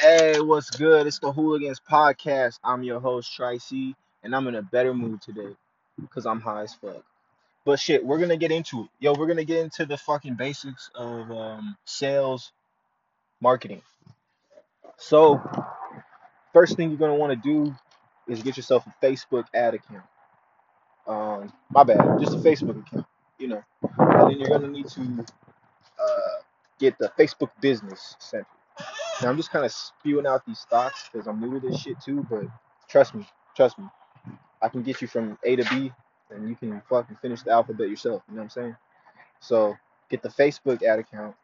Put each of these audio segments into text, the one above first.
Hey, what's good? It's the Hooligans Podcast. I'm your host, Tricey, and I'm in a better mood today because I'm high as fuck. But shit, we're gonna get into it. Yo, we're gonna get into the fucking basics of um, sales marketing. So, first thing you're gonna want to do is get yourself a Facebook ad account. Um, my bad, just a Facebook account, you know. And then you're gonna need to uh, get the Facebook Business Center. Now I'm just kind of spewing out these thoughts because I'm new to this shit too, but trust me, trust me, I can get you from A to B, and you can fucking finish the alphabet yourself. You know what I'm saying? So get the Facebook ad account,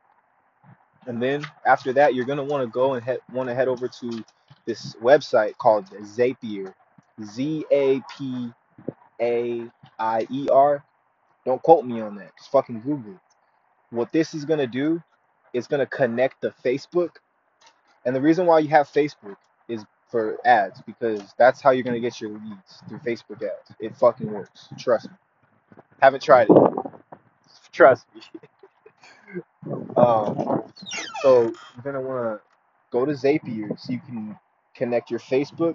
and then after that, you're gonna want to go and head want to head over to this website called Zapier, Z A P A I E R. Don't quote me on that. Just fucking Google. What this is gonna do, it's gonna connect the Facebook And the reason why you have Facebook is for ads because that's how you're gonna get your leads through Facebook ads. It fucking works. Trust me. Haven't tried it. Trust me. Um, so you're gonna wanna go to Zapier so you can connect your Facebook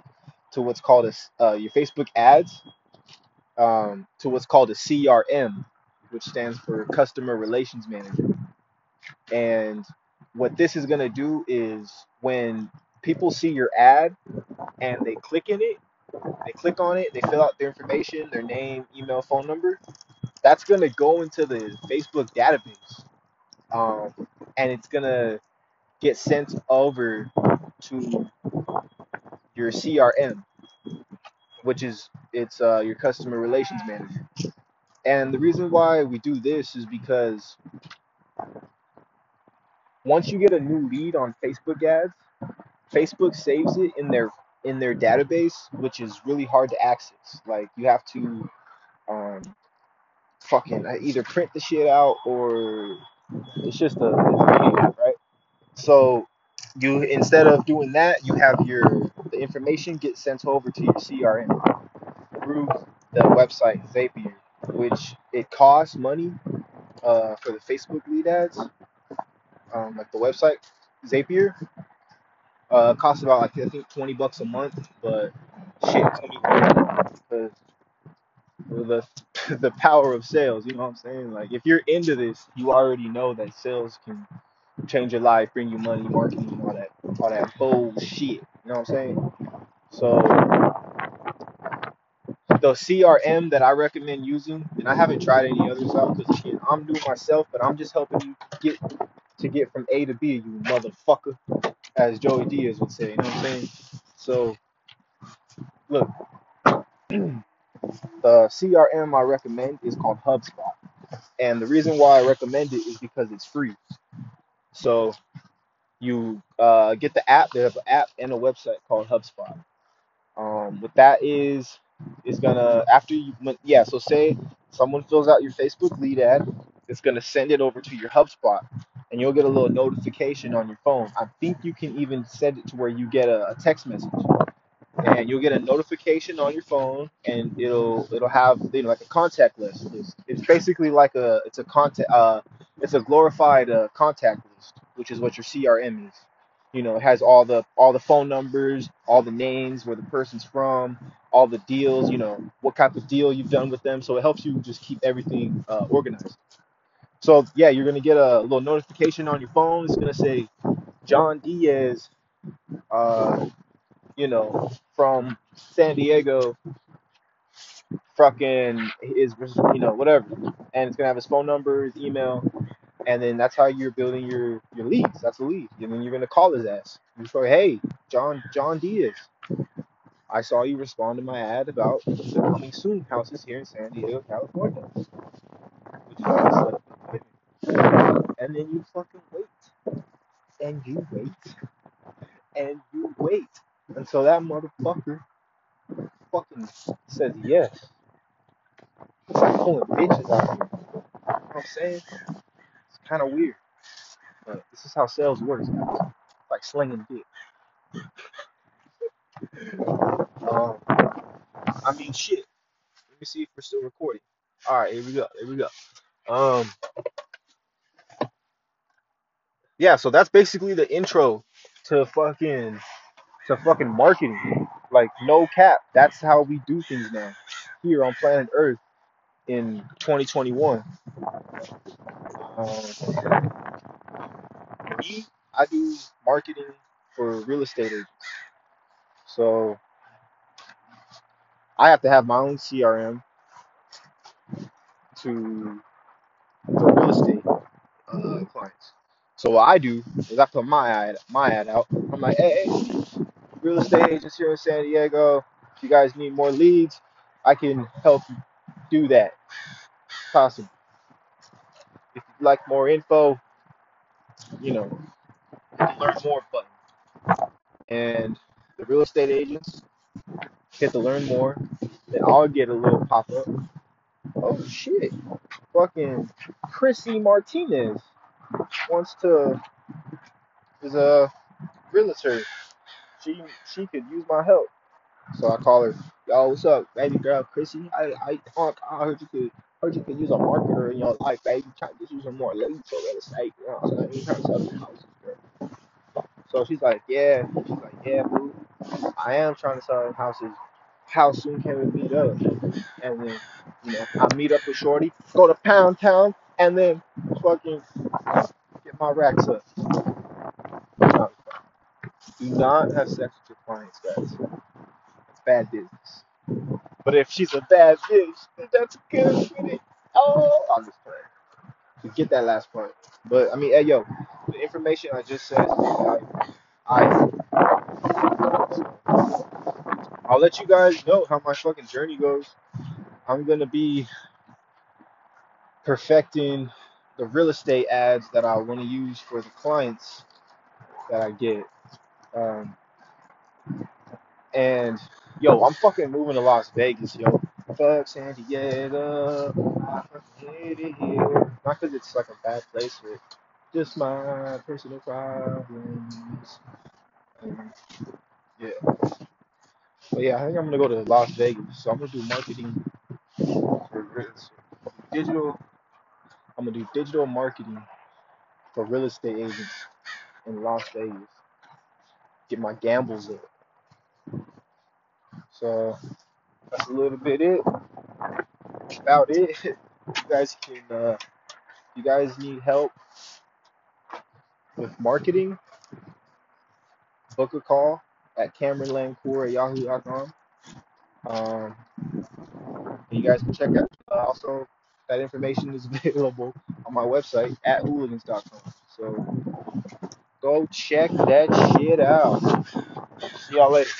to what's called a uh, your Facebook ads um, to what's called a CRM, which stands for Customer Relations Manager. And what this is gonna do is when people see your ad and they click in it They click on it, they fill out their information, their name, email, phone number. That's gonna go into the Facebook database, um, and it's gonna get sent over to your CRM, which is it's uh, your customer relations manager. And the reason why we do this is because once you get a new lead on Facebook ads, Facebook saves it in their in their database, which is really hard to access. Like you have to um, fucking uh, either print the shit out or it's just a it's PDF, right? So you instead of doing that, you have your the information get sent over to your CRM through the website Zapier, which it costs money uh, for the Facebook lead ads, um, like the website Zapier. Uh, costs about like I think twenty bucks a month, but shit, because the the power of sales. You know what I'm saying? Like if you're into this, you already know that sales can change your life, bring you money, marketing, all that, all that bullshit. You know what I'm saying? So the CRM that I recommend using, and I haven't tried any others out because shit, I'm doing myself, but I'm just helping you get to get from A to B, you motherfucker, as Joey Diaz would say. You know what I'm saying? So look, the CRM I recommend is called HubSpot, and the reason why I recommend it is because it's free. So you uh, get the app. They have an app and a website called HubSpot. Um, what that is is gonna after you yeah. So say someone fills out your Facebook lead ad, it's gonna send it over to your HubSpot, and you'll get a little notification on your phone. I think you can even send it to where you get a, a text message, and you'll get a notification on your phone, and it'll it'll have you know like a contact list. It's, it's basically like a it's a contact uh it's a glorified uh, contact list, which is what your CRM is. You know, it has all the all the phone numbers, all the names, where the person's from, all the deals. You know, what type of deal you've done with them. So it helps you just keep everything uh, organized. So yeah, you're gonna get a little notification on your phone. It's gonna say John Diaz, uh, you know, from San Diego, fucking is you know whatever, and it's gonna have his phone number, his email, and then that's how you're building your your leads. That's a lead, and then you're gonna call his ass. You say, hey, John John Diaz, I saw you respond to my ad about the coming soon houses here in San Diego, California. Would you like to set up an appointment? And then you fucking wait, and you wait, and you wait until that motherfucker fucking says yes. It's like pulling bitches out here. You know what I'm saying? It's kind of weird, but this is how sales works, guys. It's like slinging dick. Um, I mean, shit. Let me see if we're still recording. All right, here we go. Here we go. Um, yeah. So that's basically the intro to fucking to fucking marketing. Like no cap. That's how we do things now here on planet Earth in 2021. Um, me, I do marketing for real estate agents. So I have to have my own CRM to for real estate uh, clients. So what I do is I put my ad my ad out. I'm like, hey, real estate agents here in San Diego. If you guys need more leads, I can help you do that. Possible. If you'd like more info, you know, learn more button. And the real estate agents hit the learn more. Then I'll get a little pop up. Oh shit. Fucking Chrissy Martinez wants to is a realtor. She she could use my help. So I call her, yo, what's up, baby girl, Chrissy? I I I heard you could heard you could use a marketer in your life, baby. Trying to you some more leads for real estate. You know what I'm saying? Trying to sell some houses, girl. So she's like, yeah. She's like, yeah, boo. I am trying to sell houses. How soon can we meet up? And then, you know, I meet up with Shorty, go to Pound Town, and then fucking my racks up. No, do not have sex with your clients, guys. It's bad business. But if she's a bad bitch, that's good with it. Oh, I'm just playing. To get that last part. But I mean, hey yo, the information I just said, I, I, I'll let you guys know how my fucking journey goes. I'm gonna be perfecting the real estate ads that I want to use for the clients that I get. Um, and yo, I'm fucking moving to Las Vegas, yo. Fuck San Diego. Not because it's like a bad place, but just my personal problems. Yeah, but yeah, I think I'm gonna go to Las Vegas. So I'm gonna do marketing for digital. I'm gonna do digital marketing for real estate agents in Las Vegas. Get my gambles up. So that's a little bit it about it. You guys can, uh, you guys need help with marketing, book a call at CameronLancourt at yahoo.com. Um, you guys can check out uh, also that information is available on my website at hooligans.com. So go check that shit out. See y'all later.